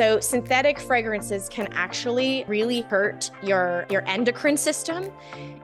so synthetic fragrances can actually really hurt your your endocrine system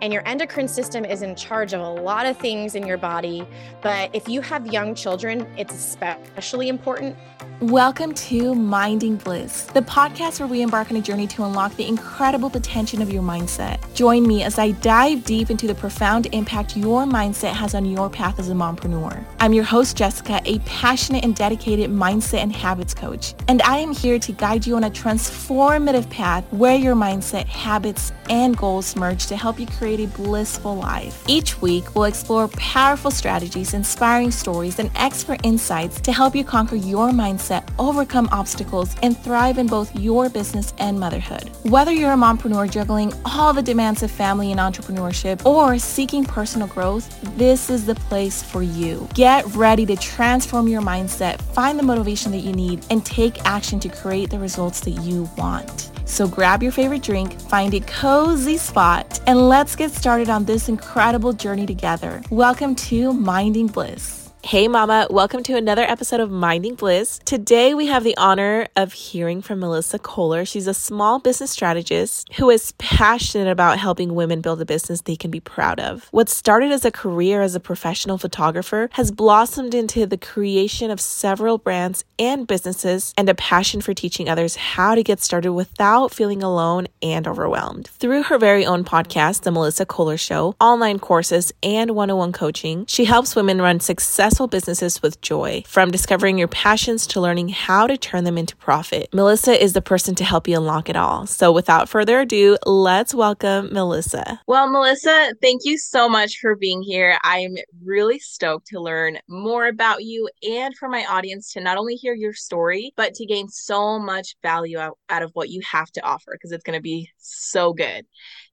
and your endocrine system is in charge of a lot of things in your body, but if you have young children, it's especially important Welcome to Minding Bliss, the podcast where we embark on a journey to unlock the incredible potential of your mindset. Join me as I dive deep into the profound impact your mindset has on your path as a mompreneur. I'm your host, Jessica, a passionate and dedicated mindset and habits coach, and I am here to guide you on a transformative path where your mindset, habits, and goals merge to help you create a blissful life. Each week, we'll explore powerful strategies, inspiring stories, and expert insights to help you conquer your mindset overcome obstacles, and thrive in both your business and motherhood. Whether you're a mompreneur juggling all the demands of family and entrepreneurship or seeking personal growth, this is the place for you. Get ready to transform your mindset, find the motivation that you need, and take action to create the results that you want. So grab your favorite drink, find a cozy spot, and let's get started on this incredible journey together. Welcome to Minding Bliss. Hey, Mama, welcome to another episode of Minding Bliss. Today, we have the honor of hearing from Melissa Koehler. She's a small business strategist who is passionate about helping women build a business they can be proud of. What started as a career as a professional photographer has blossomed into the creation of several brands and businesses and a passion for teaching others how to get started without feeling alone and overwhelmed. Through her very own podcast, The Melissa Koehler Show, online courses, and one on one coaching, she helps women run successful successful businesses with joy. From discovering your passions to learning how to turn them into profit, Melissa is the person to help you unlock it all. So without further ado, let's welcome Melissa. Well, Melissa, thank you so much for being here. I'm really stoked to learn more about you and for my audience to not only hear your story, but to gain so much value out, out of what you have to offer because it's going to be so good.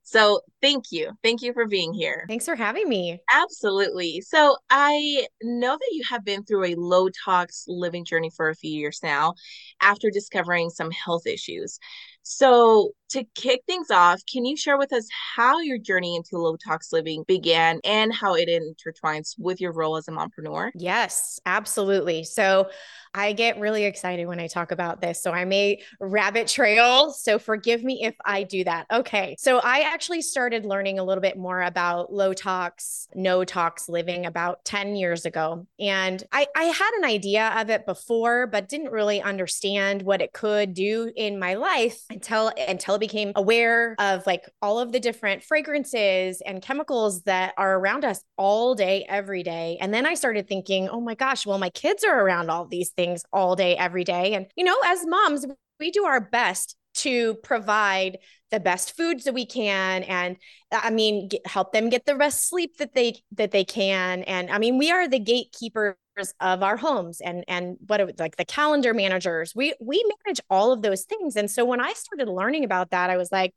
So thank you. Thank you for being here. Thanks for having me. Absolutely. So I know that you have been through a low tox living journey for a few years now after discovering some health issues. So, to kick things off, can you share with us how your journey into low tox living began and how it intertwines with your role as a mompreneur? Yes, absolutely. So, I get really excited when I talk about this. So, I may rabbit trail. So, forgive me if I do that. Okay. So, I actually started learning a little bit more about low tox, no tox living about 10 years ago. And I, I had an idea of it before, but didn't really understand what it could do in my life until until I became aware of like all of the different fragrances and chemicals that are around us all day every day. And then I started thinking oh my gosh well my kids are around all these things all day every day. And you know as moms we do our best to provide the best foods that we can and i mean get, help them get the best sleep that they that they can. And i mean we are the gatekeepers of our homes and and what it, like the calendar managers we we manage all of those things. And so when i started learning about that i was like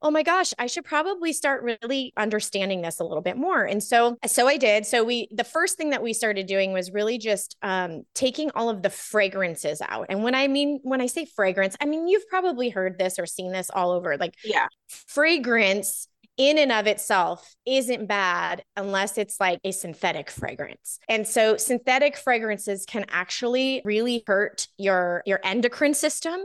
oh my gosh i should probably start really understanding this a little bit more. And so so i did. So we the first thing that we started doing was really just um, taking all of the fragrances out. And when i mean when i say fragrance i mean you've probably heard this or seen this all over like yeah. fragrance in and of itself isn't bad unless it's like a synthetic fragrance. And so synthetic fragrances can actually really hurt your your endocrine system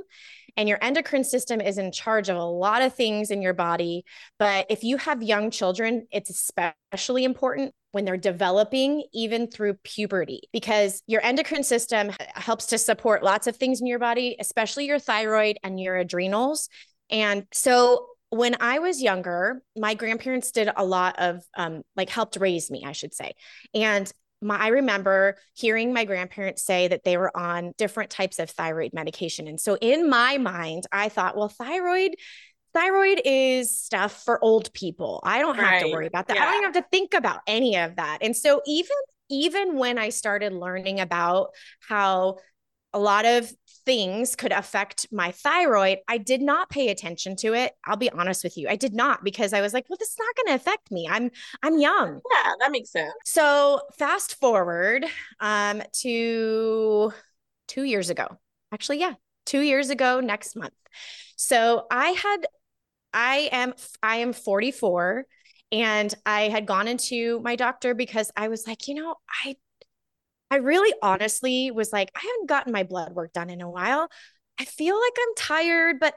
and your endocrine system is in charge of a lot of things in your body, but if you have young children, it's especially important when they're developing even through puberty because your endocrine system helps to support lots of things in your body, especially your thyroid and your adrenals. And so when I was younger, my grandparents did a lot of um, like helped raise me, I should say. And my, I remember hearing my grandparents say that they were on different types of thyroid medication. And so in my mind, I thought, well, thyroid thyroid is stuff for old people. I don't have right. to worry about that. Yeah. I don't even have to think about any of that. And so even even when I started learning about how a lot of things could affect my thyroid, I did not pay attention to it. I'll be honest with you. I did not because I was like, well, this is not going to affect me. I'm I'm young. Yeah, that makes sense. So, fast forward um to 2 years ago. Actually, yeah, 2 years ago next month. So, I had I am I am 44 and I had gone into my doctor because I was like, you know, I I really honestly was like, I haven't gotten my blood work done in a while. I feel like I'm tired, but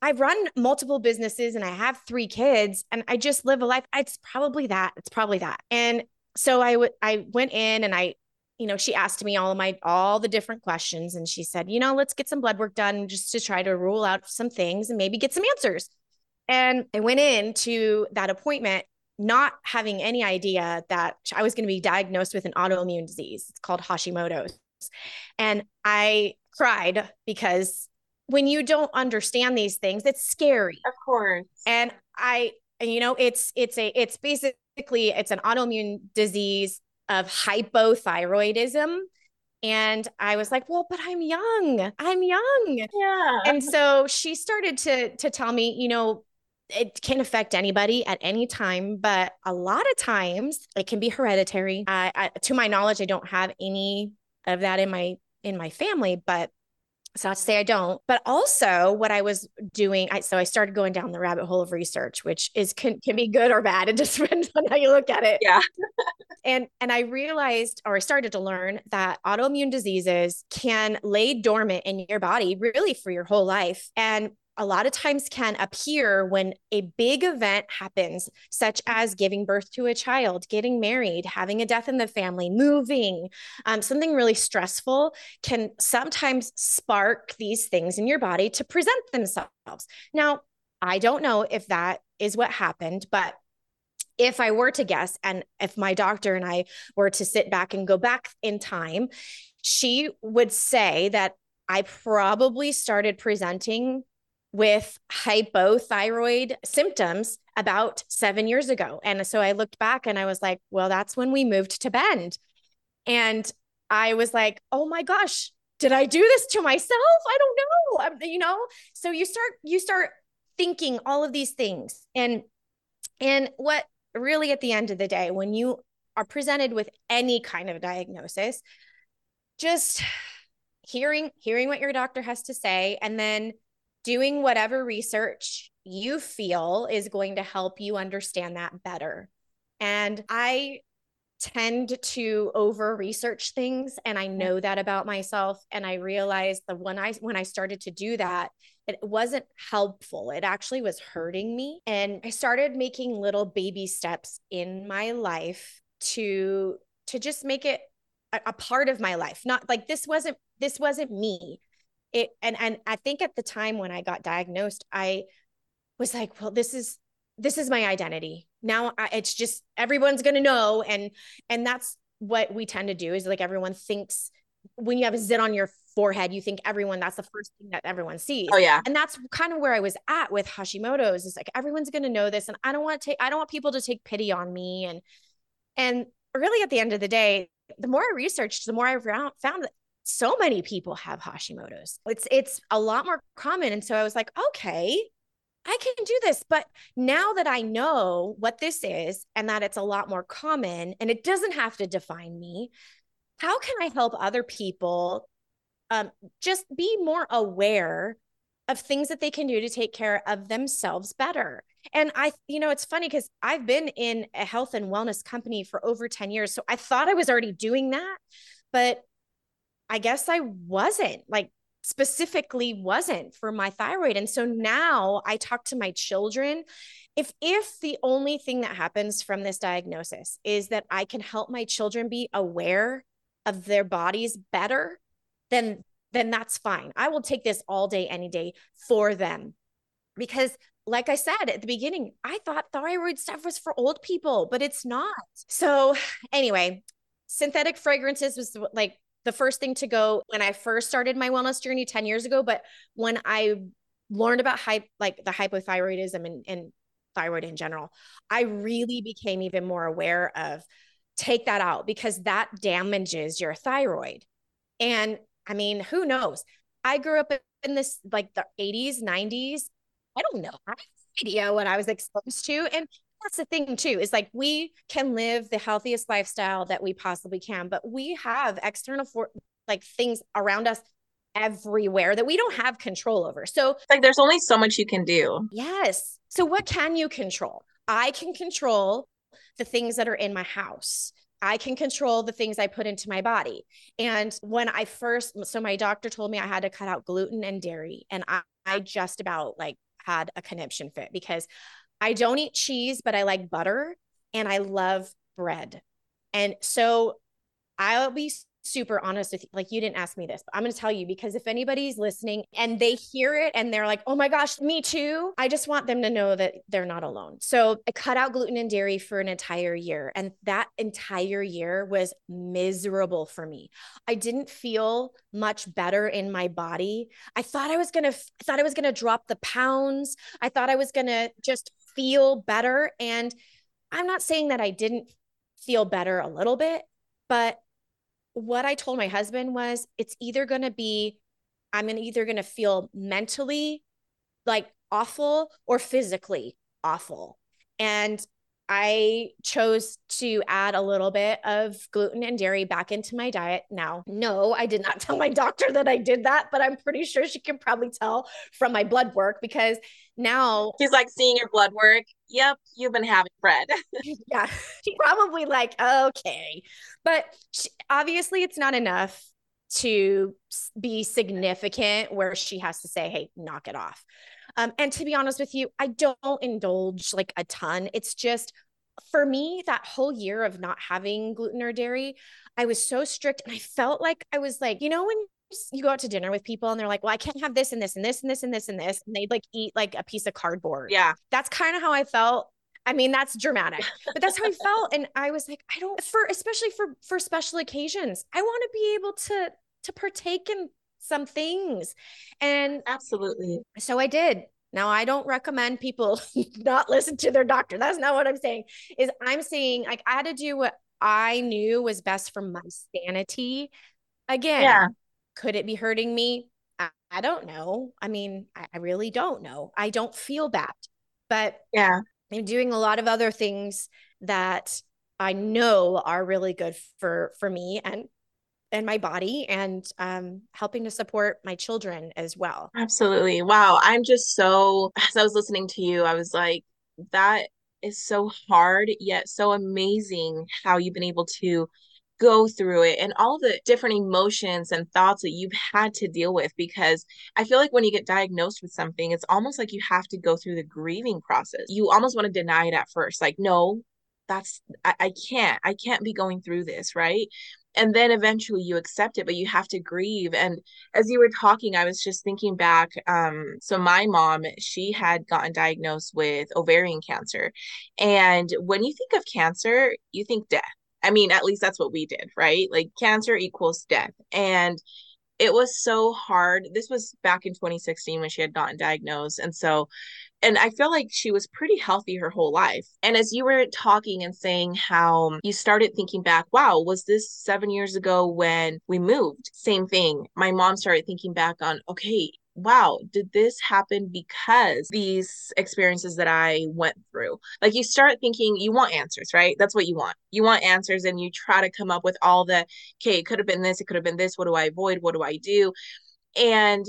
I run multiple businesses and I have three kids and I just live a life. It's probably that. It's probably that. And so I would I went in and I, you know, she asked me all of my all the different questions and she said, you know, let's get some blood work done just to try to rule out some things and maybe get some answers. And I went in to that appointment not having any idea that I was going to be diagnosed with an autoimmune disease. It's called Hashimoto's. And I cried because when you don't understand these things, it's scary. Of course. And I, you know, it's it's a it's basically it's an autoimmune disease of hypothyroidism. And I was like, well, but I'm young. I'm young. Yeah. And so she started to to tell me, you know, it can affect anybody at any time, but a lot of times it can be hereditary. I, I, to my knowledge, I don't have any of that in my in my family, but it's not to say I don't, but also what I was doing. I, so I started going down the rabbit hole of research, which is can, can be good or bad. It just depends on how you look at it. Yeah. and and I realized, or I started to learn that autoimmune diseases can lay dormant in your body really for your whole life. And a lot of times can appear when a big event happens, such as giving birth to a child, getting married, having a death in the family, moving, um, something really stressful can sometimes spark these things in your body to present themselves. Now, I don't know if that is what happened, but if I were to guess, and if my doctor and I were to sit back and go back in time, she would say that I probably started presenting with hypothyroid symptoms about seven years ago. And so I looked back and I was like, well, that's when we moved to Bend. And I was like, oh my gosh, did I do this to myself? I don't know. I'm, you know, so you start, you start thinking all of these things. And, and what really at the end of the day, when you are presented with any kind of diagnosis, just hearing, hearing what your doctor has to say, and then doing whatever research you feel is going to help you understand that better. And I tend to over research things and I know that about myself. And I realized that when I when I started to do that it wasn't helpful. It actually was hurting me. And I started making little baby steps in my life to to just make it a, a part of my life. Not like this wasn't this wasn't me it and and I think at the time when I got diagnosed, I was like, well, this is this is my identity. Now I, it's just everyone's going to know and and that's what we tend to do is like everyone thinks when you have a zit on your forehead, you think everyone that's the first thing that everyone sees. Oh yeah. And that's kind of where I was at with Hashimoto's. Is like everyone's gonna know this. And I don't want to take I don't want people to take pity on me. And and really at the end of the day, the more I researched, the more I found, found that so many people have Hashimoto's. It's it's a lot more common and so I was like, okay, I can do this. But now that I know what this is and that it's a lot more common and it doesn't have to define me, how can I help other people um, just be more aware of things that they can do to take care of themselves better? And I, you know, it's funny because I've been in a health and wellness company for over 10 years. So I thought I was already doing that. But I guess I wasn't like specifically wasn't for my thyroid. And so now I talk to my children. If if the only thing that happens from this diagnosis is that I can help my children be aware of their bodies better, then then that's fine. I will take this all day any day for them. Because like I said at the beginning, I thought thyroid stuff was for old people, but it's not. So anyway, synthetic fragrances was like the first thing to go when I first started my wellness journey 10 years ago. But when I learned about hype, like the hypothyroidism and, and thyroid in general, I really became even more aware of take that out because that damages your thyroid. And I mean, who knows? I grew up in this like the 80s, 90s. I don't know. I have no idea what I was exposed to. And that's the thing too is like we can live the healthiest lifestyle that we possibly can but we have external for like things around us everywhere that we don't have control over so like there's only so much you can do yes so what can you control i can control the things that are in my house I can control the things I put into my body. And when I first, so my doctor told me I had to cut out gluten and dairy. And I, I just about like had a conniption fit because I don't eat cheese, but I like butter and I love bread. And so I'll be super honest with you. Like, you didn't ask me this, but I'm going to tell you because if anybody's listening and they hear it and they're like, oh my gosh, me too, I just want them to know that they're not alone. So I cut out gluten and dairy for an entire year. And that entire year was miserable for me. I didn't feel much better in my body. I thought I was going to, I thought I was going to drop the pounds. I thought I was going to just feel better. And I'm not saying that I didn't feel better a little bit, but what I told my husband was it's either going to be, I'm gonna, either going to feel mentally like awful or physically awful. And I chose to add a little bit of gluten and dairy back into my diet. Now, no, I did not tell my doctor that I did that, but I'm pretty sure she can probably tell from my blood work because now she's like seeing your blood work. Yep, you've been having bread. yeah, she probably like, okay. But she, obviously, it's not enough to be significant where she has to say, hey, knock it off. Um, and to be honest with you, I don't indulge like a ton. It's just for me, that whole year of not having gluten or dairy, I was so strict and I felt like I was like, you know, when you go out to dinner with people and they're like, well, I can't have this and this and this and this and this and this. And they'd like eat like a piece of cardboard. Yeah. That's kind of how I felt. I mean, that's dramatic, but that's how I felt. And I was like, I don't for especially for for special occasions, I want to be able to to partake in some things. And absolutely. So I did. Now I don't recommend people not listen to their doctor. That's not what I'm saying. Is I'm saying like I had to do what I knew was best for my sanity. Again, yeah. could it be hurting me? I, I don't know. I mean, I, I really don't know. I don't feel bad. But yeah, I'm doing a lot of other things that I know are really good for for me and and my body and um, helping to support my children as well. Absolutely. Wow. I'm just so, as I was listening to you, I was like, that is so hard, yet so amazing how you've been able to go through it and all the different emotions and thoughts that you've had to deal with because I feel like when you get diagnosed with something it's almost like you have to go through the grieving process. You almost want to deny it at first like no that's I, I can't I can't be going through this, right? And then eventually you accept it but you have to grieve. And as you were talking i was just thinking back um so my mom she had gotten diagnosed with ovarian cancer. And when you think of cancer you think death. I mean at least that's what we did right? Like cancer equals death. And it was so hard. This was back in 2016 when she had gotten diagnosed. And so, and I feel like she was pretty healthy her whole life. And as you were talking and saying how you started thinking back, wow, was this seven years ago when we moved? Same thing. My mom started thinking back on, okay, wow, did this happen because these experiences that I went through? Like you start thinking you want answers, right? That's what you want. You want answers and you try to come up with all the, okay, it could have been this, it could have been this. What do I avoid? What do I do? And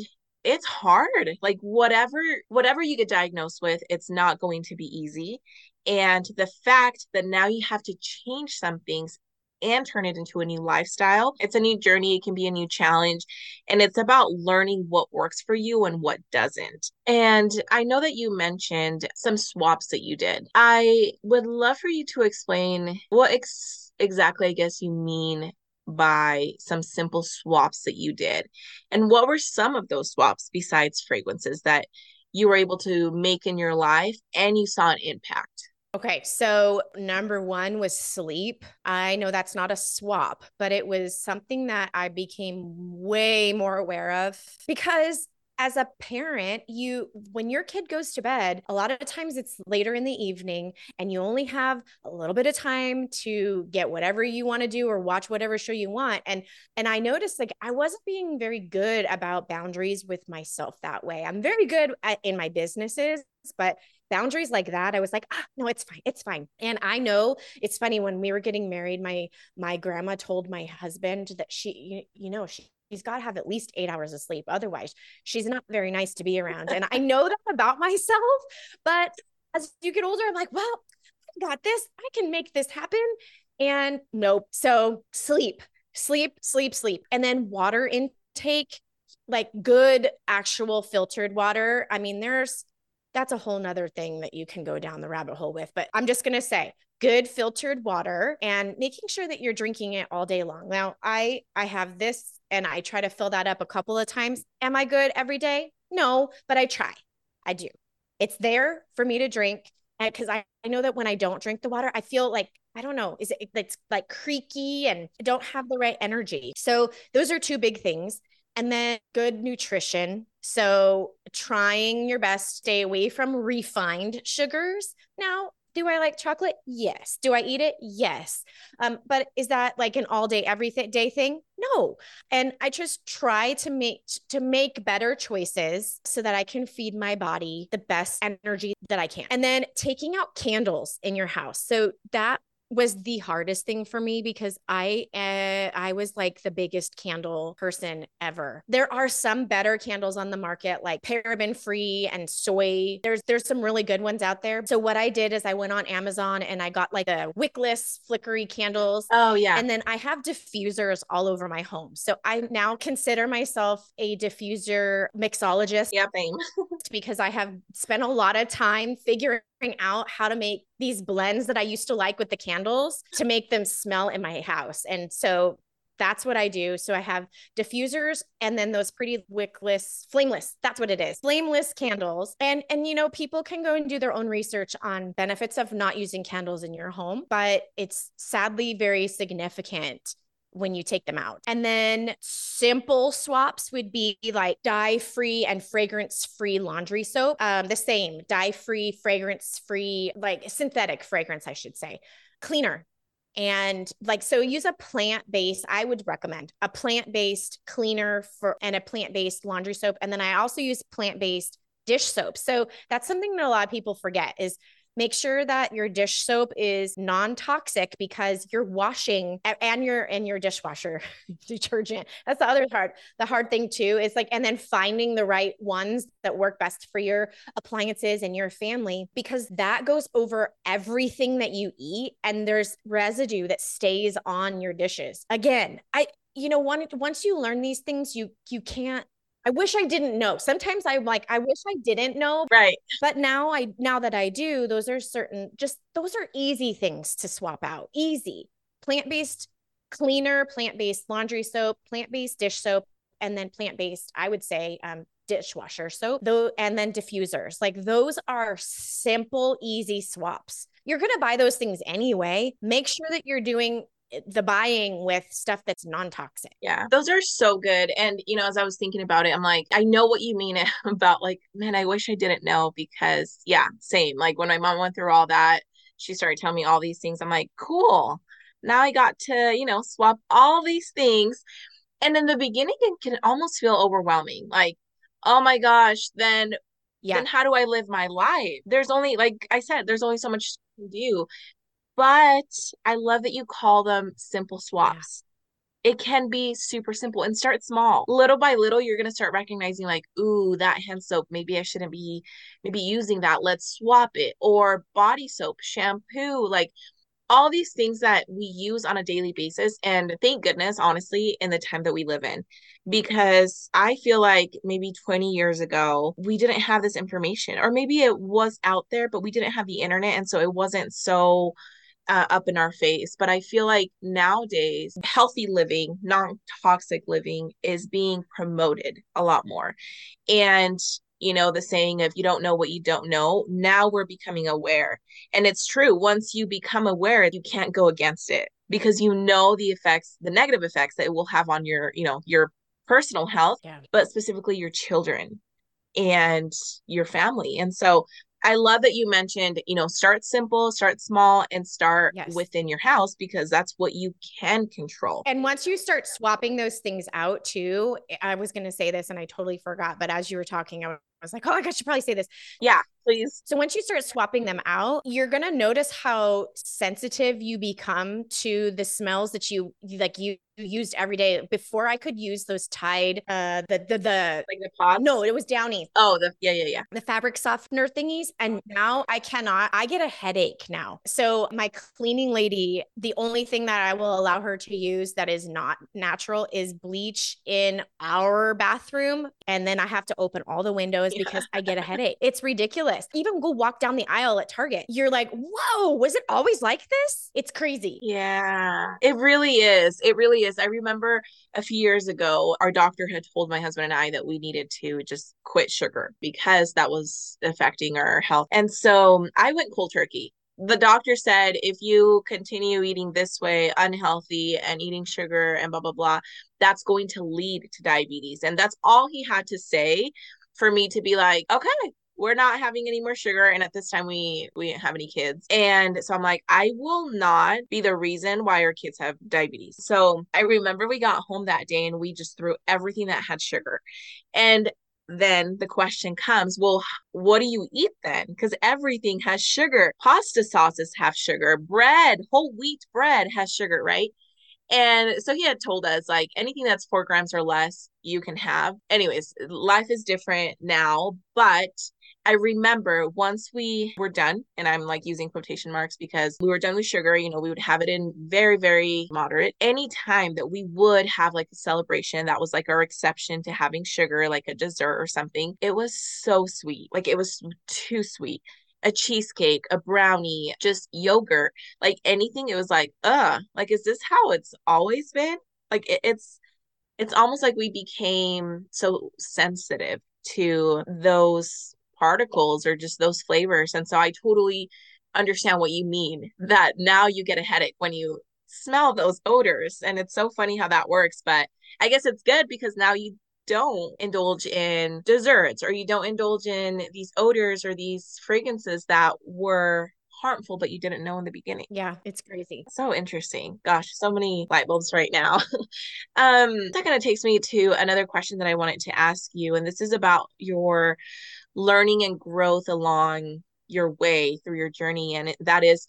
it's hard. Like whatever whatever you get diagnosed with, it's not going to be easy. And the fact that now you have to change some things and turn it into a new lifestyle. It's a new journey, it can be a new challenge, and it's about learning what works for you and what doesn't. And I know that you mentioned some swaps that you did. I would love for you to explain what ex- exactly, I guess, you mean by some simple swaps that you did. And what were some of those swaps besides fragrances that you were able to make in your life and you saw an impact? Okay, so number one was sleep. I know that's not a swap, but it was something that I became way more aware of because as a parent, you when your kid goes to bed, a lot of times it's later in the evening and you only have a little bit of time to get whatever you want to do or watch whatever show you want. And and I noticed like I wasn't being very good about boundaries with myself that way. I'm very good at, in my businesses, but boundaries like that i was like ah, no it's fine it's fine and i know it's funny when we were getting married my my grandma told my husband that she you, you know she she's got to have at least eight hours of sleep. Otherwise, she's not very nice to be around. And I know that about myself. But as you get older, I'm like, well, I got this. I can make this happen. And nope. So sleep, sleep, sleep, sleep. And then water intake, like good actual filtered water. I mean, there's that's a whole nother thing that you can go down the rabbit hole with. But I'm just gonna say good filtered water and making sure that you're drinking it all day long. Now, I I have this and I try to fill that up a couple of times. Am I good every day? No, but I try. I do. It's there for me to drink because I, I know that when I don't drink the water, I feel like I don't know, is it it's like creaky and I don't have the right energy. So those are two big things. And then good nutrition. So trying your best, stay away from refined sugars. Now, do I like chocolate? Yes. Do I eat it? Yes. Um, but is that like an all day, every day thing? No. And I just try to make to make better choices so that I can feed my body the best energy that I can. And then taking out candles in your house. So that was the hardest thing for me because I uh, I was like the biggest candle person ever. There are some better candles on the market like paraben free and soy. There's there's some really good ones out there. So what I did is I went on Amazon and I got like a wickless flickery candles. Oh yeah. And then I have diffusers all over my home. So I now consider myself a diffuser mixologist. Yeah, because I have spent a lot of time figuring out how to make these blends that I used to like with the candles to make them smell in my house. And so that's what I do. So I have diffusers and then those pretty wickless, flameless. That's what it is. Flameless candles. And and you know, people can go and do their own research on benefits of not using candles in your home, but it's sadly very significant when you take them out. And then simple swaps would be like dye free and fragrance free laundry soap. Um, the same dye free, fragrance free, like synthetic fragrance, I should say, cleaner. And like, so use a plant based, I would recommend a plant based cleaner for and a plant based laundry soap. And then I also use plant based dish soap. So that's something that a lot of people forget is Make sure that your dish soap is non-toxic because you're washing and your and your dishwasher detergent. That's the other hard the hard thing too is like and then finding the right ones that work best for your appliances and your family because that goes over everything that you eat and there's residue that stays on your dishes. Again, I you know, one, once you learn these things, you you can't I wish I didn't know. Sometimes I'm like, I wish I didn't know. Right. But now I now that I do, those are certain just those are easy things to swap out. Easy. Plant-based cleaner, plant-based laundry soap, plant-based dish soap, and then plant-based, I would say, um, dishwasher soap, though, and then diffusers. Like those are simple, easy swaps. You're gonna buy those things anyway. Make sure that you're doing the buying with stuff that's non-toxic. Yeah. Those are so good. And you know, as I was thinking about it, I'm like, I know what you mean about like, man, I wish I didn't know because yeah, same. Like when my mom went through all that, she started telling me all these things. I'm like, cool. Now I got to, you know, swap all these things. And in the beginning it can almost feel overwhelming. Like, oh my gosh, then yeah. then how do I live my life? There's only like I said, there's only so much to do but I love that you call them simple swaps. Yeah. It can be super simple and start small. Little by little, you're going to start recognizing, like, ooh, that hand soap, maybe I shouldn't be maybe using that. Let's swap it. Or body soap, shampoo, like all these things that we use on a daily basis. And thank goodness, honestly, in the time that we live in, because I feel like maybe 20 years ago, we didn't have this information, or maybe it was out there, but we didn't have the internet. And so it wasn't so uh, up in our face. But I feel like nowadays, healthy living, non toxic living is being promoted a lot more. And, you know, the saying of you don't know what you don't know, now we're becoming aware. And it's true. Once you become aware, you can't go against it because you know the effects, the negative effects that it will have on your, you know, your personal health, yeah. but specifically your children and your family. And so I love that you mentioned, you know, start simple, start small, and start yes. within your house because that's what you can control. And once you start swapping those things out too, eh, I was going to say this and I totally forgot, but as you were talking, I was like, oh, I should probably say this. Yeah. please. So once you start swapping them out, you're going to notice how sensitive you become to the smells that you like you used every day before I could use those Tide uh the the the like the pods. No, it was Downy. Oh, the yeah yeah yeah. The fabric softener thingies and now I cannot. I get a headache now. So my cleaning lady, the only thing that I will allow her to use that is not natural is bleach in our bathroom and then I have to open all the windows yeah. because I get a headache. It's ridiculous. Even go walk down the aisle at Target. You're like, "Whoa, was it always like this?" It's crazy. Yeah. It really is. It really is I remember a few years ago, our doctor had told my husband and I that we needed to just quit sugar because that was affecting our health. And so um, I went cold turkey. The doctor said if you continue eating this way unhealthy and eating sugar and blah blah blah that's going to lead to diabetes. And that's all he had to say for me to be like okay we're not having any more sugar and at this time we we didn't have any kids. And so i'm like i will not be the reason why our kids have diabetes. So i remember we got home that day and we just threw everything that had sugar. And then the question comes well what do you eat then? Because everything has sugar. Pasta sauces have sugar. Bread whole wheat bread has sugar right? And so he had told us like anything that's four grams or less, you can have. Anyways, life is different now, but I remember once we were done, and I'm like using quotation marks because we were done with sugar, you know, we would have it in very, very moderate. Anytime that we would have like a celebration that was like our exception to having sugar, like a dessert or something, it was so sweet. Like it was too sweet a cheesecake, a brownie, just yogurt, like anything. It was like, uh, like, is this how it's always been? Like, it, it's, it's almost like we became so sensitive to those particles or just those flavors. And so I totally understand what you mean that now you get a headache when you smell those odors. And it's so funny how that works. But I guess it's good because now you don't indulge in desserts or you don't indulge in these odors or these fragrances that were harmful but you didn't know in the beginning. Yeah, it's crazy. So interesting. Gosh, so many light bulbs right now. um that kind of takes me to another question that I wanted to ask you and this is about your learning and growth along your way through your journey and that is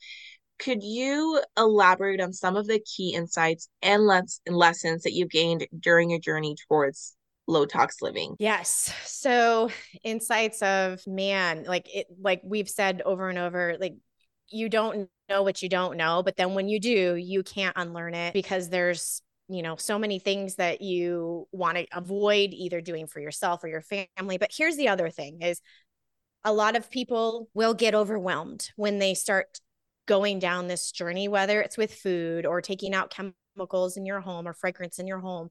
could you elaborate on some of the key insights and les- lessons that you've gained during your journey towards low tox living. Yes. So insights of man, like it like we've said over and over, like you don't know what you don't know, but then when you do, you can't unlearn it because there's you know so many things that you want to avoid either doing for yourself or your family but here's the other thing is a lot of people will get overwhelmed when they start going down this journey whether it's with food or taking out chemicals in your home or fragrance in your home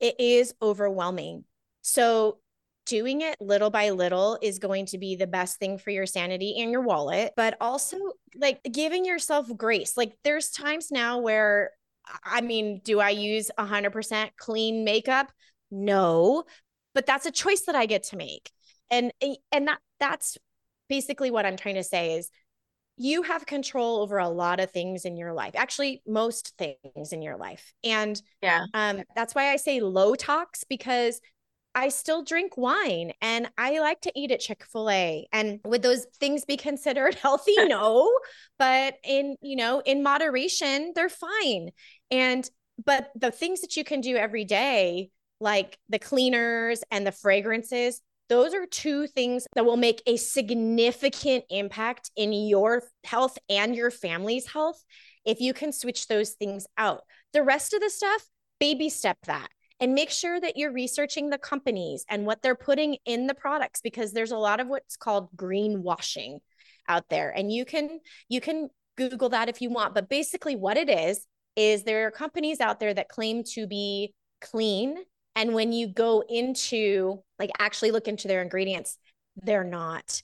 it is overwhelming. So, doing it little by little is going to be the best thing for your sanity and your wallet, but also like giving yourself grace. Like, there's times now where, I mean, do I use 100% clean makeup? No, but that's a choice that I get to make. And and that that's basically what I'm trying to say is you have control over a lot of things in your life actually most things in your life and yeah um that's why i say low tox because I still drink wine and I like to eat at Chick-fil-A. And would those things be considered healthy? No, but in, you know, in moderation, they're fine. And but the things that you can do every day, like the cleaners and the fragrances, those are two things that will make a significant impact in your health and your family's health if you can switch those things out. The rest of the stuff, baby step that and make sure that you're researching the companies and what they're putting in the products because there's a lot of what's called greenwashing out there and you can you can google that if you want but basically what it is is there are companies out there that claim to be clean and when you go into like actually look into their ingredients, they're not.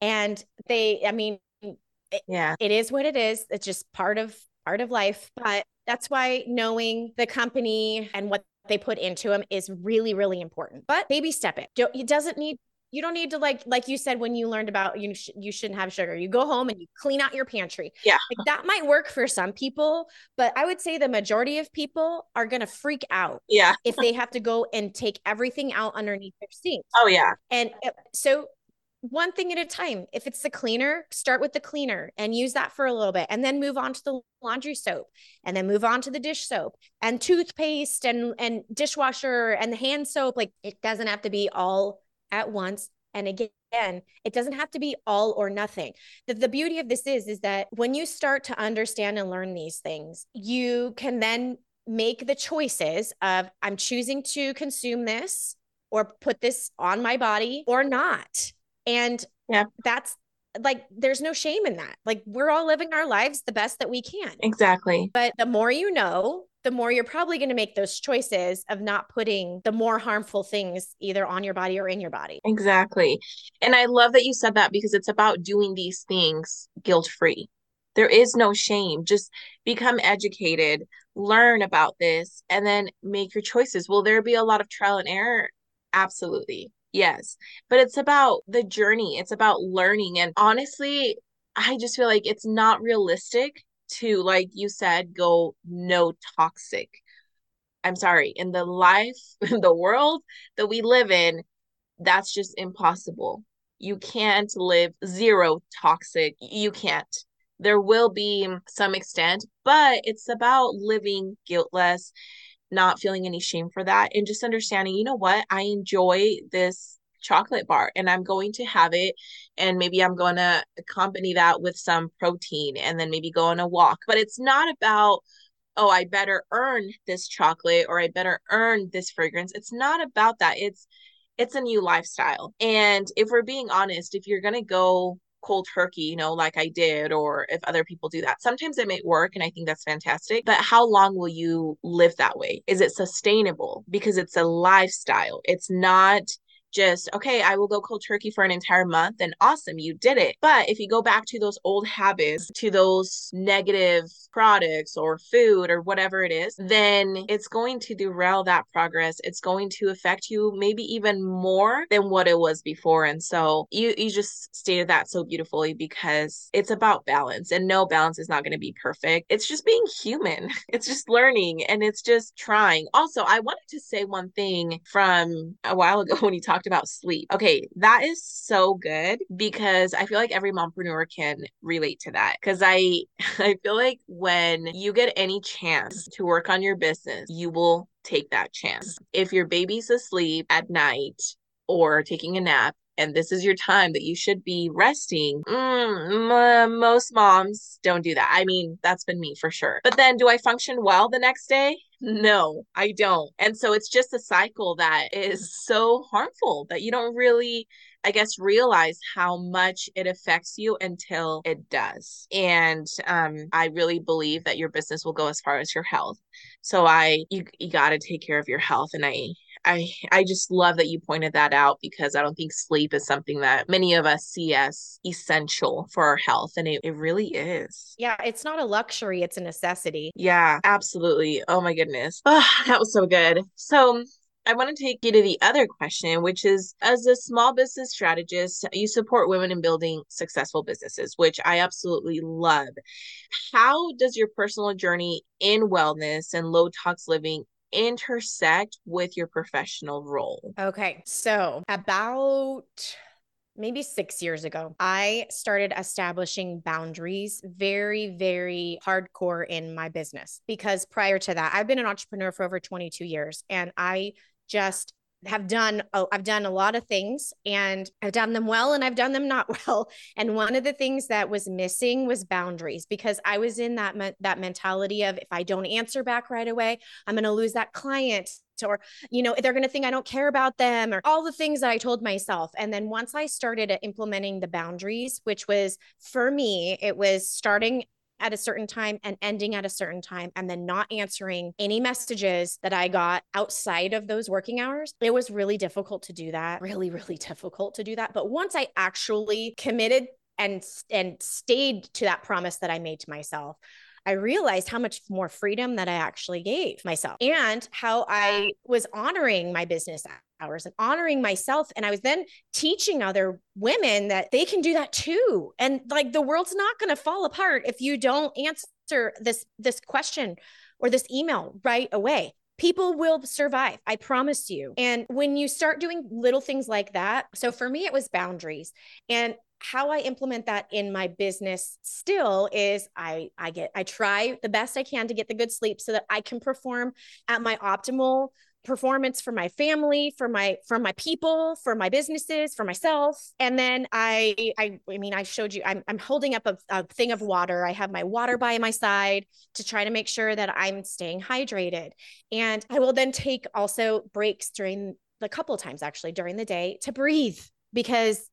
And they, I mean, it, yeah, it is what it is. It's just part of part of life. But that's why knowing the company and what they put into them is really, really important. But baby step it. It doesn't need you don't need to like like you said when you learned about you sh- you shouldn't have sugar. You go home and you clean out your pantry. Yeah. Like that might work for some people but i would say the majority of people are going to freak out yeah. if they have to go and take everything out underneath their sink. Oh yeah. And uh, so one thing at a time. If it's the cleaner, start with the cleaner and use that for a little bit and then move on to the laundry soap and then move on to the dish soap and toothpaste and and dishwasher and the hand soap. Like it doesn't have to be all at once. And again, it doesn't have to be all or nothing. The, the beauty of this is, is that when you start to understand and learn these things, you can then make the choices of I'm choosing to consume this or put this on my body or not. And yeah. that's like there's no shame in that. Like we're all living our lives the best that we can. Exactly. But the more you know, the more you're probably going to make those choices of not putting the more harmful things either on your body or in your body. Exactly. And I love that you said that because it's about doing these things guilt free. There is no shame. Just become educated, learn about this, and then make your choices. Will there be a lot of trial and error? Absolutely. Yes. But it's about the journey, it's about learning. And honestly, I just feel like it's not realistic to like you said go no toxic i'm sorry in the life in the world that we live in that's just impossible you can't live zero toxic you can't there will be some extent but it's about living guiltless not feeling any shame for that and just understanding you know what i enjoy this chocolate bar and I'm going to have it and maybe I'm going to accompany that with some protein and then maybe go on a walk. But it's not about oh, I better earn this chocolate or I better earn this fragrance. It's not about that. It's it's a new lifestyle. And if we're being honest, if you're going to go cold turkey, you know, like I did, or if other people do that. Sometimes it may work, and I think that's fantastic. But how long will you live that way? Is it sustainable? Because it's a lifestyle. It's not just, okay, I will go cold turkey for an entire month and awesome, you did it. But if you go back to those old habits, to those negative products or food or whatever it is, then it's going to derail that progress. It's going to affect you maybe even more than what it was before. And so you, you just stated that so beautifully because it's about balance and no balance is not going to be perfect. It's just being human. It's just learning and it's just trying. Also, I wanted to say one thing from a while ago when you talked talked about sleep. Okay, that is so good because I feel like every mompreneur can relate to that. Cause I I feel like when you get any chance to work on your business, you will take that chance. If your baby's asleep at night or taking a nap, and this is your time that you should be resting. Mm, most moms don't do that. I mean, that's been me for sure. But then do I function well the next day? No, I don't. And so it's just a cycle that is so harmful that you don't really, I guess, realize how much it affects you until it does. And um, I really believe that your business will go as far as your health. So I, you, you got to take care of your health. And I, I I just love that you pointed that out because I don't think sleep is something that many of us see as essential for our health and it, it really is. Yeah, it's not a luxury, it's a necessity. Yeah, absolutely. Oh my goodness. Oh, that was so good. So I want to take you to the other question, which is as a small business strategist, you support women in building successful businesses, which I absolutely love. How does your personal journey in wellness and low tox living intersect with your professional role? Okay. So, about maybe six years ago, I started establishing boundaries very, very hardcore in my business because prior to that, I've been an entrepreneur for over 22 years and I just have done oh, I've done a lot of things and I've done them well and I've done them not well. And one of the things that was missing was boundaries because I was in that me- that mentality of if I don't answer back right away, I'm going to lose that client or you know they're going to think I don't care about them or all the things that I told myself. And then once I started uh, implementing the boundaries, which was for me, it was starting at a certain time and ending at a certain time and then not answering any messages that I got outside of those working hours. It was really difficult to do that. Really, really difficult to do that. But once I actually committed and and stayed to that promise that I made to myself, I realized how much more freedom that I actually gave myself and how I was honoring my business hours and honoring myself. And I was then teaching other women that they can do that too. And like the world's not going to fall apart if you don't answer this this question or this email right away. people will survive. I promise you. And when you start doing little things like that, so for me, it was boundaries. And how I implement that in my business still is I I get I try the best I can to get the good sleep so that I can perform at my optimal performance for my family for my for my people for my businesses for myself. And then i i i mean i showed you i'm, I'm holding up a, a thing of water. I have my water by my side to try to make sure that i'm staying hydrated. And i will then take also breaks during a couple times actually during the day to breathe because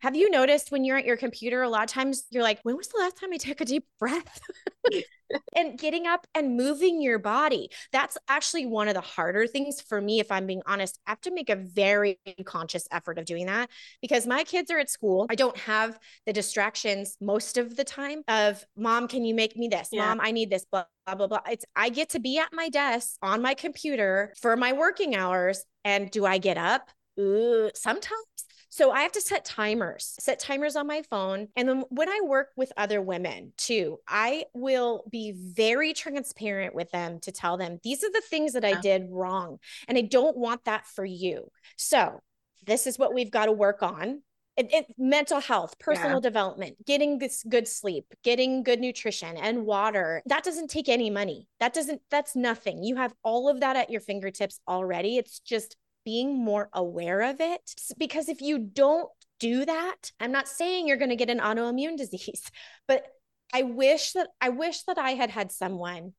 have you noticed when you're at your computer a lot of times you're like when was the last time i took a deep breath? And getting up and moving your body. That's actually one of the harder things for me if i'm being honest. I have to make a very conscious effort of doing that because my kids are at school. I don't have the distractions most of the time of mom can you make me this? Yeah. mom i need this blah blah blah blah. It's i get to be at my desk on my computer for my working hours and do i get up? Ooh, sometimes so I have to set timers, set timers on my phone. And then when I work with other women too, I will be very transparent with them to tell them these are the things that I did wrong. And I don't want that for you. So this is what we've got to work on. It, it, mental health, personal yeah. development, getting this good sleep, getting good nutrition and water. That doesn't take any money. That doesn't, that's nothing. You have all of that at your fingertips already. It's just being more aware of it. Because if you don't do that, I'm not saying you're going to get an autoimmune disease, but I wish that I wish that I had had someone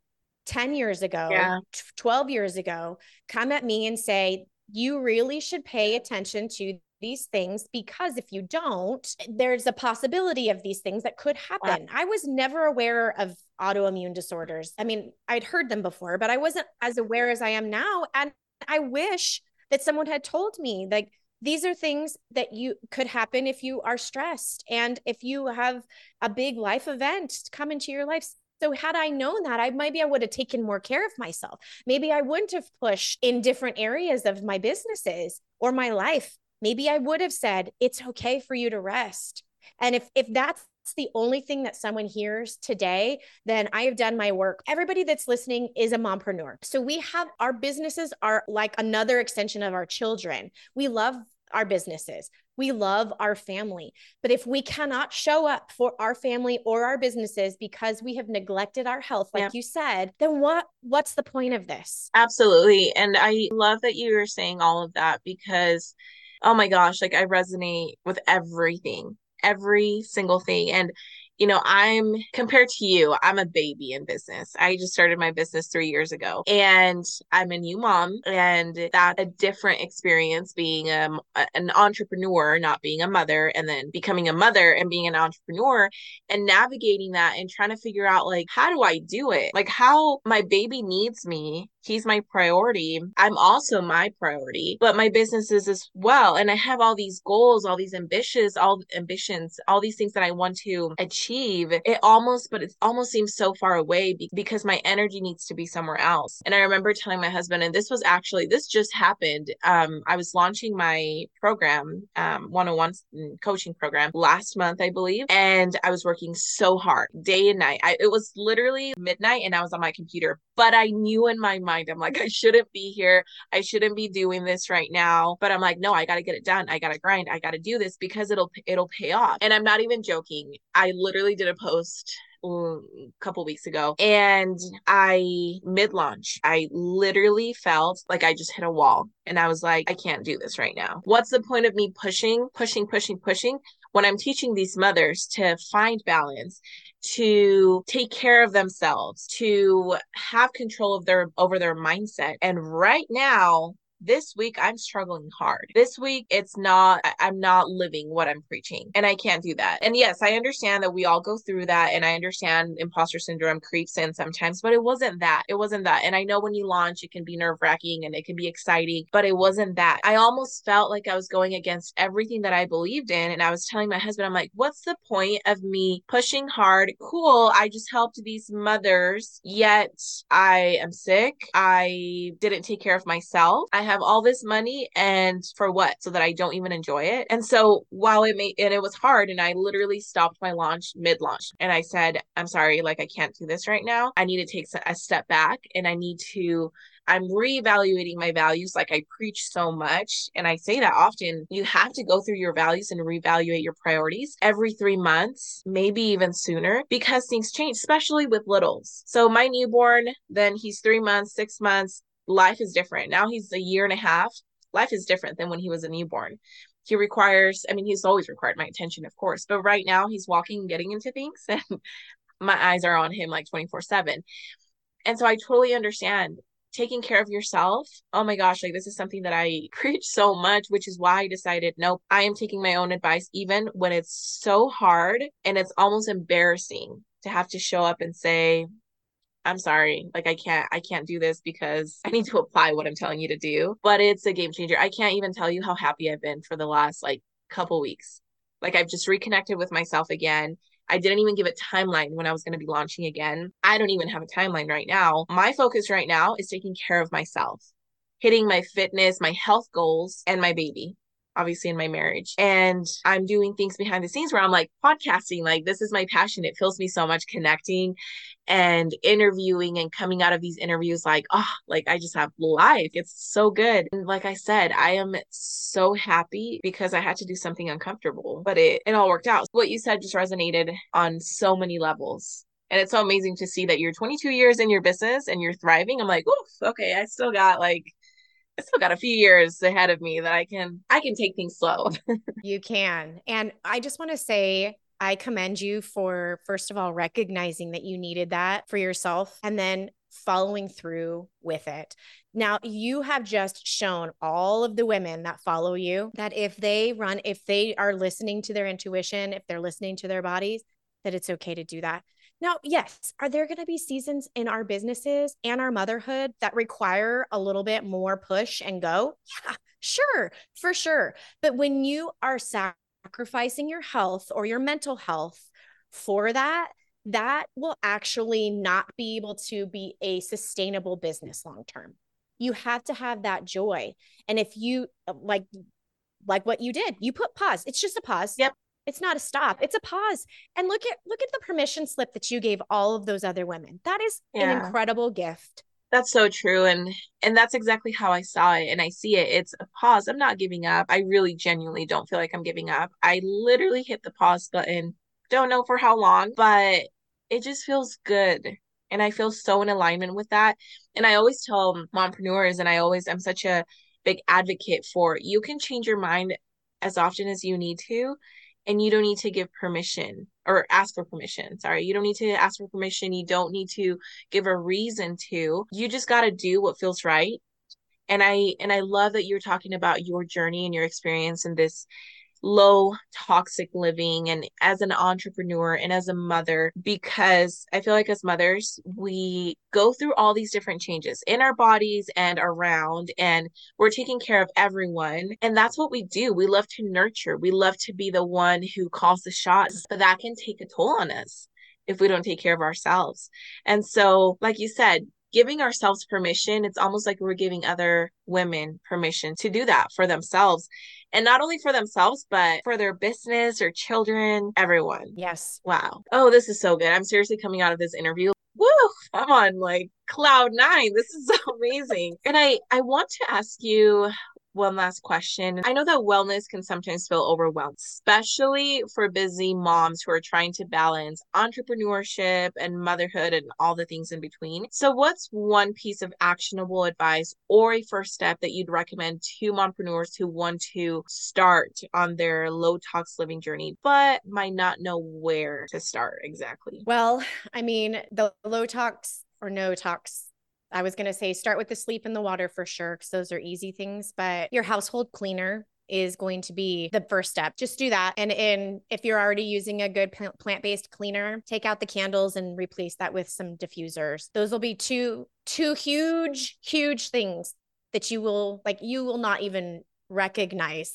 10 years ago, yeah. 12 years ago come at me and say, you really should pay attention to these things because if you don't, eh, there's a possibility of these things that could happen. I was never aware of autoimmune disorders. I mean, I'd heard them before, but I wasn't as aware as I am now. And I wish that someone had told me like these are things that you could happen if you are stressed and if you have a big life event come into your life so had I known that, I maybe I would have taken more care of myself. Maybe I wouldn't have pushed in different areas of my businesses or my life. Maybe I would have said, it's okay for you to rest. And if if that's the only thing that someone hears today, then I have done my work. Everybody that's listening is a mompreneur. So we have our businesses are like another extension of our children. We love our businesses. We love our family. But if we cannot show up for our family or our businesses because we have neglected our health, like you said, then what what's the point of this? Absolutely. And I love that you are saying all of that because oh my gosh, like I resonate with everything every single thing. And you know, I'm compared to you, I'm a baby in business. I just started my business three years ago and I'm a new mom and that a different experience being um, a, an entrepreneur, not being a mother and then becoming a mother and being an entrepreneur and navigating that and trying to figure out like, how do I do it? Like how my baby needs me he's my priority. I'm also my priority, but my business is as well. And I have all these goals, all these ambitious, all ambitions, all these things that I want to achieve. It almost, but it almost seems so far away because my energy needs to be somewhere else. And I remember telling my husband, and this was actually, this just happened. Um, I was launching my program, um, 101 coaching program last month, I believe. And I was working so hard day and night. I, it was literally midnight and I was on my computer, but I knew in my mind mind. I'm like, I shouldn't be here. I shouldn't be doing this right now. But I'm like, no, I got to get it done. I got to grind. I got to do this because it'll it'll pay off. And I'm not even joking. I literally did a post a couple weeks ago and I mid launch, I literally felt like I just hit a wall and I was like, I can't do this right now. What's the point of me pushing, pushing, pushing, pushing when I'm teaching these mothers to find balance to take care of themselves, to have control of their over their mindset. And right now, this week I'm struggling hard. This week it's not I'm not living what I'm preaching and I can't do that. And yes, I understand that we all go through that and I understand imposter syndrome creeps in sometimes, but it wasn't that. It wasn't that. And I know when you launch it can be nerve-wracking and it can be exciting, but it wasn't that. I almost felt like I was going against everything that I believed in and I was telling my husband I'm like, "What's the point of me pushing hard? Cool, I just helped these mothers, yet I am sick. I didn't take care of myself. I have all this money and for what? So that I don't even enjoy it. And so while it made and it was hard and I literally stopped my launch mid launch and I said, I'm sorry, like I can't do this right now. I need to take a step back and I need to I'm reevaluating my values like I preach so much. And I say that often. You have to go through your values and reevaluate your priorities every three months, maybe even sooner, because things change, especially with littles. So my newborn, then he's three months, six months. Life is different. Now he's a year and a half. Life is different than when he was a newborn he requires i mean he's always required my attention of course but right now he's walking getting into things and my eyes are on him like 24 7 and so i totally understand taking care of yourself oh my gosh like this is something that i preach so much which is why i decided nope i am taking my own advice even when it's so hard and it's almost embarrassing to have to show up and say I'm sorry. Like I can't I can't do this because I need to apply what I'm telling you to do. But it's a game changer. I can't even tell you how happy I've been for the last like couple weeks. Like I've just reconnected with myself again. I didn't even give a timeline when I was going to be launching again. I don't even have a timeline right now. My focus right now is taking care of myself, hitting my fitness, my health goals, and my baby obviously in my marriage. And I'm doing things behind the scenes where I'm like podcasting, like this is my passion. It fills me so much connecting and interviewing and coming out of these interviews like, oh, like I just have life. It's so good. And like I said, I am so happy because I had to do something uncomfortable, but it, it all worked out. What you said just resonated on so many levels. And it's so amazing to see that you're 22 years in your business and you're thriving. I'm like, oof, okay, I still got like I still got a few years ahead of me that I can I can take things slow. you can. And I just want to say I commend you for first of all recognizing that you needed that for yourself and then following through with it. Now, you have just shown all of the women that follow you that if they run, if they are listening to their intuition, if they're listening to their bodies, that it's okay to do that. Now, yes, are there going to be seasons in our businesses and our motherhood that require a little bit more push and go? Yeah, sure, for sure. But when you are sacrificing your health or your mental health for that, that will actually not be able to be a sustainable business long term. You have to have that joy. And if you like, like what you did, you put pause. It's just a pause. Yep. It's not a stop. It's a pause. And look at look at the permission slip that you gave all of those other women. That is yeah. an incredible gift. That's so true and and that's exactly how I saw it and I see it. It's a pause. I'm not giving up. I really genuinely don't feel like I'm giving up. I literally hit the pause button. Don't know for how long, but it just feels good. And I feel so in alignment with that. And I always tell mompreneurs and I always I'm such a big advocate for you can change your mind as often as you need to and you don't need to give permission or ask for permission. Sorry, you don't need to ask for permission. You don't need to give a reason to. You just got to do what feels right. And I and I love that you're talking about your journey and your experience in this low toxic living and as an entrepreneur and as a mother because I feel like as mothers we go through all these different changes in our bodies and around and we're taking care of everyone and that's what we do we love to nurture we love to be the one who calls the shots but that can take a toll on us if we don't take care of ourselves. And so, like you said, giving ourselves permission, it's almost like we're giving other women permission to do that for themselves. And not only for themselves, but for their business or children, everyone. Yes. Wow. Oh, this is so good. I'm seriously coming out of this interview. Woo! I'm on like cloud nine. This is amazing. and I I want to ask you one last question. I know that wellness can sometimes feel overwhelmed, especially for busy moms who are trying to balance entrepreneurship and motherhood and all the things in between. So, what's one piece of actionable advice or a first step that you'd recommend to mompreneurs who want to start on their low tox living journey, but might not know where to start exactly? Well, I mean, the low tox or no tox I was going to say start with the sleep and the water for sure, because those are easy things, but your household cleaner is going to be the first step. Just do that. And in if you're already using a good plant-based cleaner, take out the candles and replace that with some diffusers. Those will be two two huge huge things that you will like you will not even recognize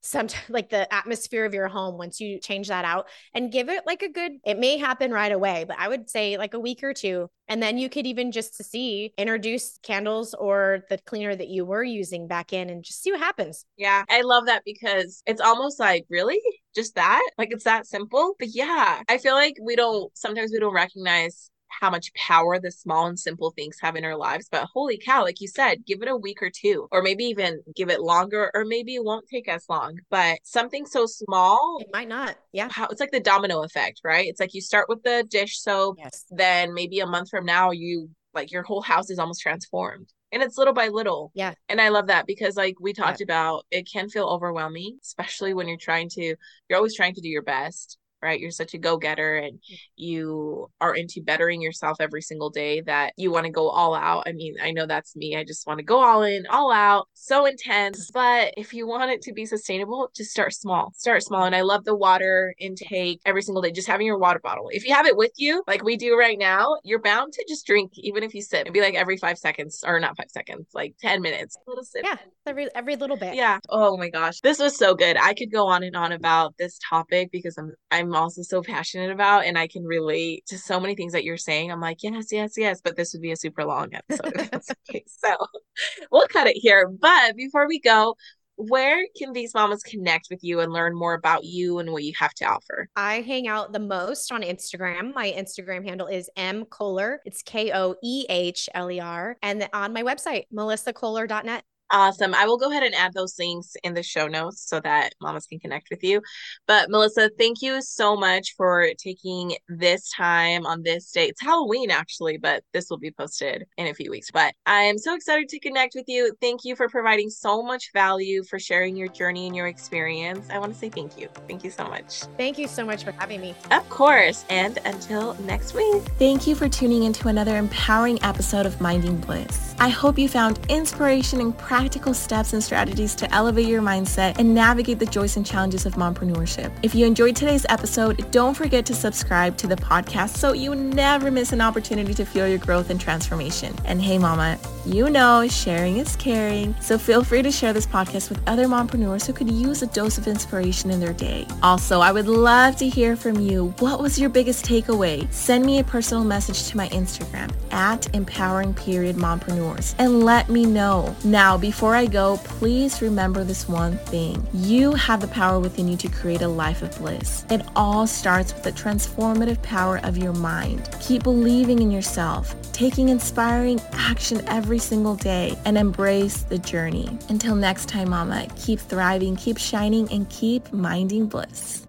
sometimes like the atmosphere of your home once you change that out and give it like a good it may happen right away but i would say like a week or two and then you could even just to see introduce candles or the cleaner that you were using back in and just see what happens. Yeah i love that because it's almost like really? Just that? Like it's that simple? But yeah i feel like we don't sometimes we don't recognize how much power the small and simple things have in our lives. But holy cow, like you said, give it a week or two, or maybe even give it longer, or maybe it won't take as long. But something so small, it might not. Yeah. How, it's like the domino effect, right? It's like you start with the dish soap, yes. then maybe a month from now, you like your whole house is almost transformed and it's little by little. Yeah. And I love that because like we talked yeah. about it can feel overwhelming, especially when you're trying to you're always trying to do your best right? You're such a go getter and you are into bettering yourself every single day that you want to go all out. I mean, I know that's me. I just want to go all in, all out, so intense. But if you want it to be sustainable, just start small. Start small. And I love the water intake every single day, just having your water bottle. If you have it with you, like we do right now, you're bound to just drink, even if you sip. It'd be like every five seconds, or not five seconds, like 10 minutes. A little sip. Yeah, every every little bit. Yeah. Oh my gosh. This was so good. I could go on and on about this topic because I'm I'm I'm also so passionate about and I can relate to so many things that you're saying. I'm like, yes, yes, yes, but this would be a super long episode. okay, so we'll cut it here. But before we go, where can these mamas connect with you and learn more about you and what you have to offer? I hang out the most on Instagram. My Instagram handle is M Koehler. It's K O E H L E R. And on my website, melissakoehler.net. Awesome. I will go ahead and add those links in the show notes so that mamas can connect with you. But Melissa, thank you so much for taking this time on this day. It's Halloween actually, but this will be posted in a few weeks. But I am so excited to connect with you. Thank you for providing so much value, for sharing your journey and your experience. I want to say thank you. Thank you so much. Thank you so much for having me. Of course. And until next week. Thank you for tuning into another empowering episode of Minding Bliss. I hope you found inspiration and practice practical steps and strategies to elevate your mindset and navigate the joys and challenges of mompreneurship. If you enjoyed today's episode, don't forget to subscribe to the podcast so you never miss an opportunity to fuel your growth and transformation. And hey, mama, you know sharing is caring, so feel free to share this podcast with other mompreneurs who could use a dose of inspiration in their day. Also, I would love to hear from you. What was your biggest takeaway? Send me a personal message to my Instagram at empowering period mompreneurs and let me know. Now, before I go, please remember this one thing. You have the power within you to create a life of bliss. It all starts with the transformative power of your mind. Keep believing in yourself, taking inspiring action every single day, and embrace the journey. Until next time, mama, keep thriving, keep shining, and keep minding bliss.